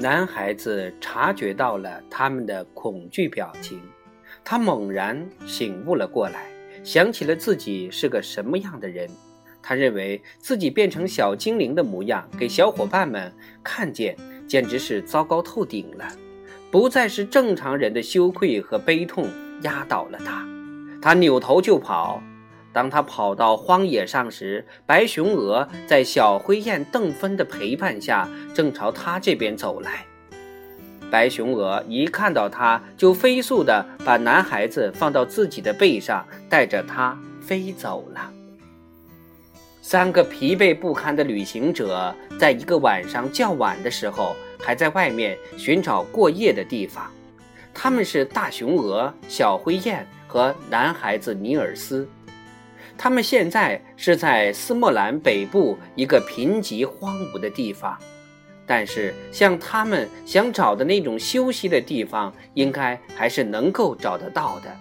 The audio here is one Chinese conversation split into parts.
男孩子察觉到了他们的恐惧表情，他猛然醒悟了过来，想起了自己是个什么样的人。他认为自己变成小精灵的模样给小伙伴们看见，简直是糟糕透顶了。不再是正常人的羞愧和悲痛压倒了他，他扭头就跑。当他跑到荒野上时，白熊鹅在小灰雁邓芬的陪伴下，正朝他这边走来。白熊鹅一看到他，就飞速地把男孩子放到自己的背上，带着他飞走了。三个疲惫不堪的旅行者，在一个晚上较晚的时候，还在外面寻找过夜的地方。他们是大雄鹅、小灰雁和男孩子尼尔斯。他们现在是在斯莫兰北部一个贫瘠荒芜的地方，但是像他们想找的那种休息的地方，应该还是能够找得到的。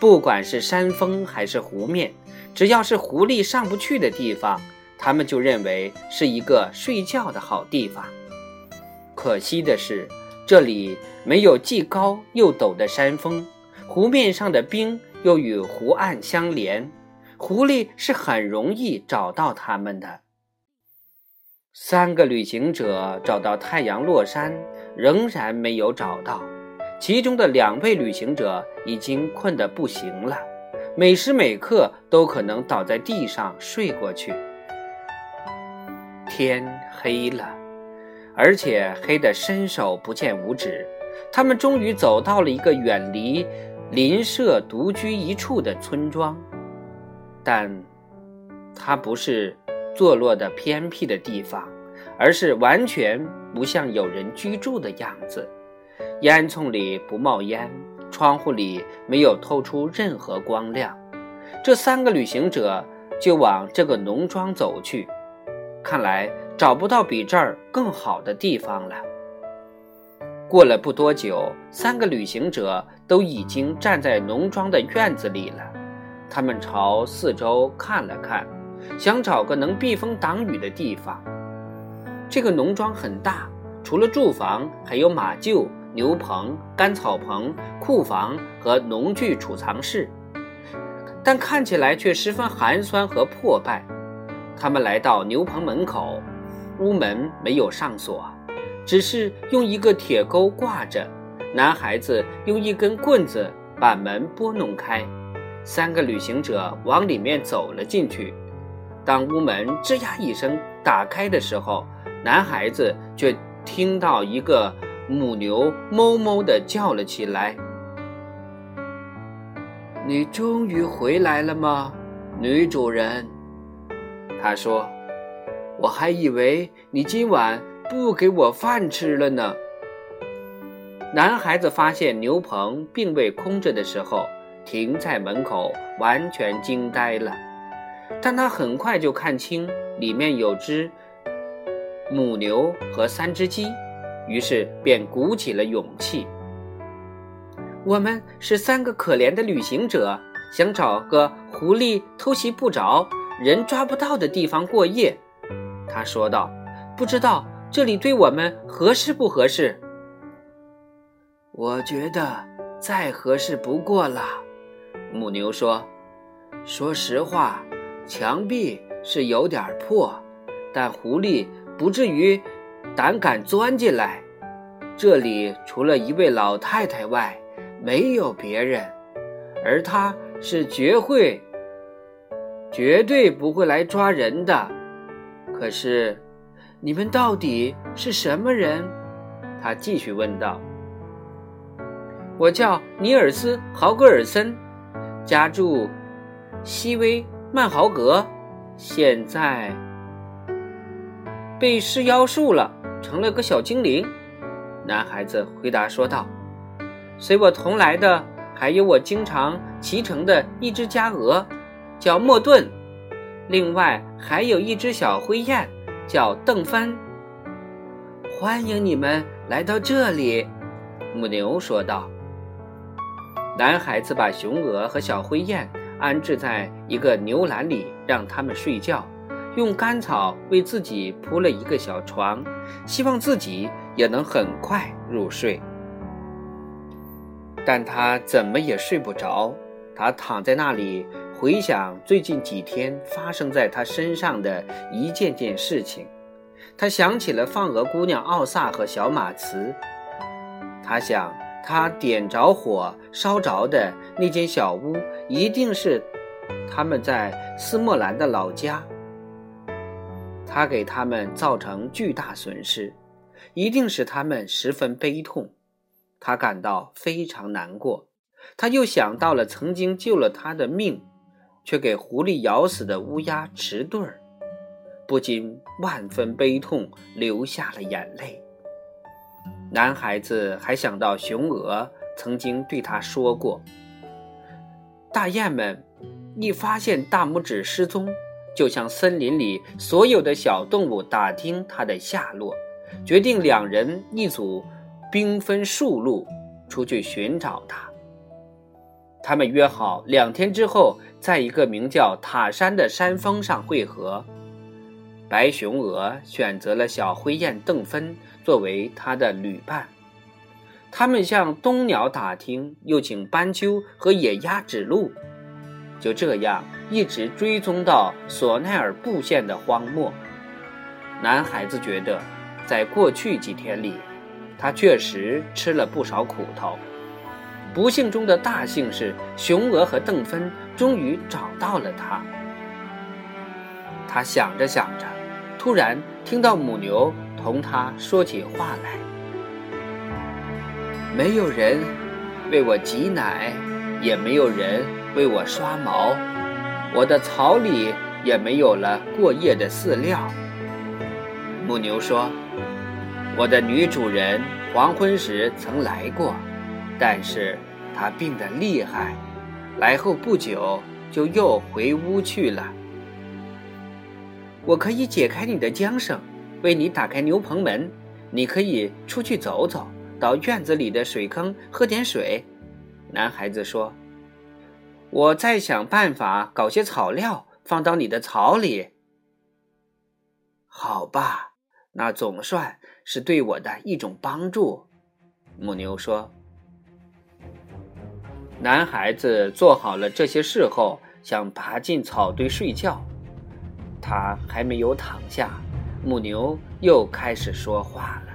不管是山峰还是湖面，只要是狐狸上不去的地方，他们就认为是一个睡觉的好地方。可惜的是，这里没有既高又陡的山峰，湖面上的冰又与湖岸相连。狐狸是很容易找到他们的。三个旅行者找到太阳落山，仍然没有找到。其中的两位旅行者已经困得不行了，每时每刻都可能倒在地上睡过去。天黑了，而且黑得伸手不见五指。他们终于走到了一个远离邻舍、独居一处的村庄。但，它不是坐落的偏僻的地方，而是完全不像有人居住的样子。烟囱里不冒烟，窗户里没有透出任何光亮。这三个旅行者就往这个农庄走去，看来找不到比这儿更好的地方了。过了不多久，三个旅行者都已经站在农庄的院子里了。他们朝四周看了看，想找个能避风挡雨的地方。这个农庄很大，除了住房，还有马厩、牛棚、干草棚、库房和农具储藏室，但看起来却十分寒酸和破败。他们来到牛棚门口，屋门没有上锁，只是用一个铁钩挂着。男孩子用一根棍子把门拨弄开。三个旅行者往里面走了进去。当屋门吱呀一声打开的时候，男孩子却听到一个母牛哞哞地叫了起来：“你终于回来了吗，女主人？”他说：“我还以为你今晚不给我饭吃了呢。”男孩子发现牛棚并未空着的时候。停在门口，完全惊呆了。但他很快就看清里面有只母牛和三只鸡，于是便鼓起了勇气。我们是三个可怜的旅行者，想找个狐狸偷袭不着、人抓不到的地方过夜。他说道：“不知道这里对我们合适不合适？”我觉得再合适不过了。母牛说：“说实话，墙壁是有点破，但狐狸不至于胆敢钻进来。这里除了一位老太太外，没有别人，而她是绝会、绝对不会来抓人的。可是，你们到底是什么人？”他继续问道。“我叫尼尔斯·豪格尔森。”家住西威曼豪格，现在被施妖术了，成了个小精灵。男孩子回答说道：“随我同来的还有我经常骑乘的一只家鹅，叫莫顿；另外还有一只小灰雁，叫邓芬。欢迎你们来到这里。”母牛说道。男孩子把雄鹅和小灰雁安置在一个牛栏里，让它们睡觉，用干草为自己铺了一个小床，希望自己也能很快入睡。但他怎么也睡不着，他躺在那里回想最近几天发生在他身上的一件件事情。他想起了放鹅姑娘奥萨和小马茨，他想，他点着火烧着的那间小屋一定是他们在斯莫兰的老家。他给他们造成巨大损失，一定使他们十分悲痛。他感到非常难过。他又想到了曾经救了他的命，却给狐狸咬死的乌鸦迟钝儿。不禁万分悲痛，流下了眼泪。男孩子还想到雄鹅曾经对他说过：“大雁们一发现大拇指失踪，就向森林里所有的小动物打听它的下落，决定两人一组，兵分数路出去寻找它。他们约好两天之后，在一个名叫塔山的山峰上会合。”白雄鹅选择了小灰雁邓芬作为它的旅伴，他们向冬鸟打听，又请斑鸠和野鸭指路，就这样一直追踪到索奈尔布县的荒漠。男孩子觉得，在过去几天里，他确实吃了不少苦头。不幸中的大幸是，雄鹅和邓芬终于找到了他。他想着想着，突然听到母牛同他说起话来：“没有人为我挤奶，也没有人为我刷毛，我的槽里也没有了过夜的饲料。”母牛说：“我的女主人黄昏时曾来过，但是她病得厉害，来后不久就又回屋去了。”我可以解开你的缰绳，为你打开牛棚门。你可以出去走走，到院子里的水坑喝点水。男孩子说：“我再想办法搞些草料，放到你的草里。”好吧，那总算是对我的一种帮助。”母牛说。男孩子做好了这些事后，想爬进草堆睡觉。他还没有躺下，母牛又开始说话了。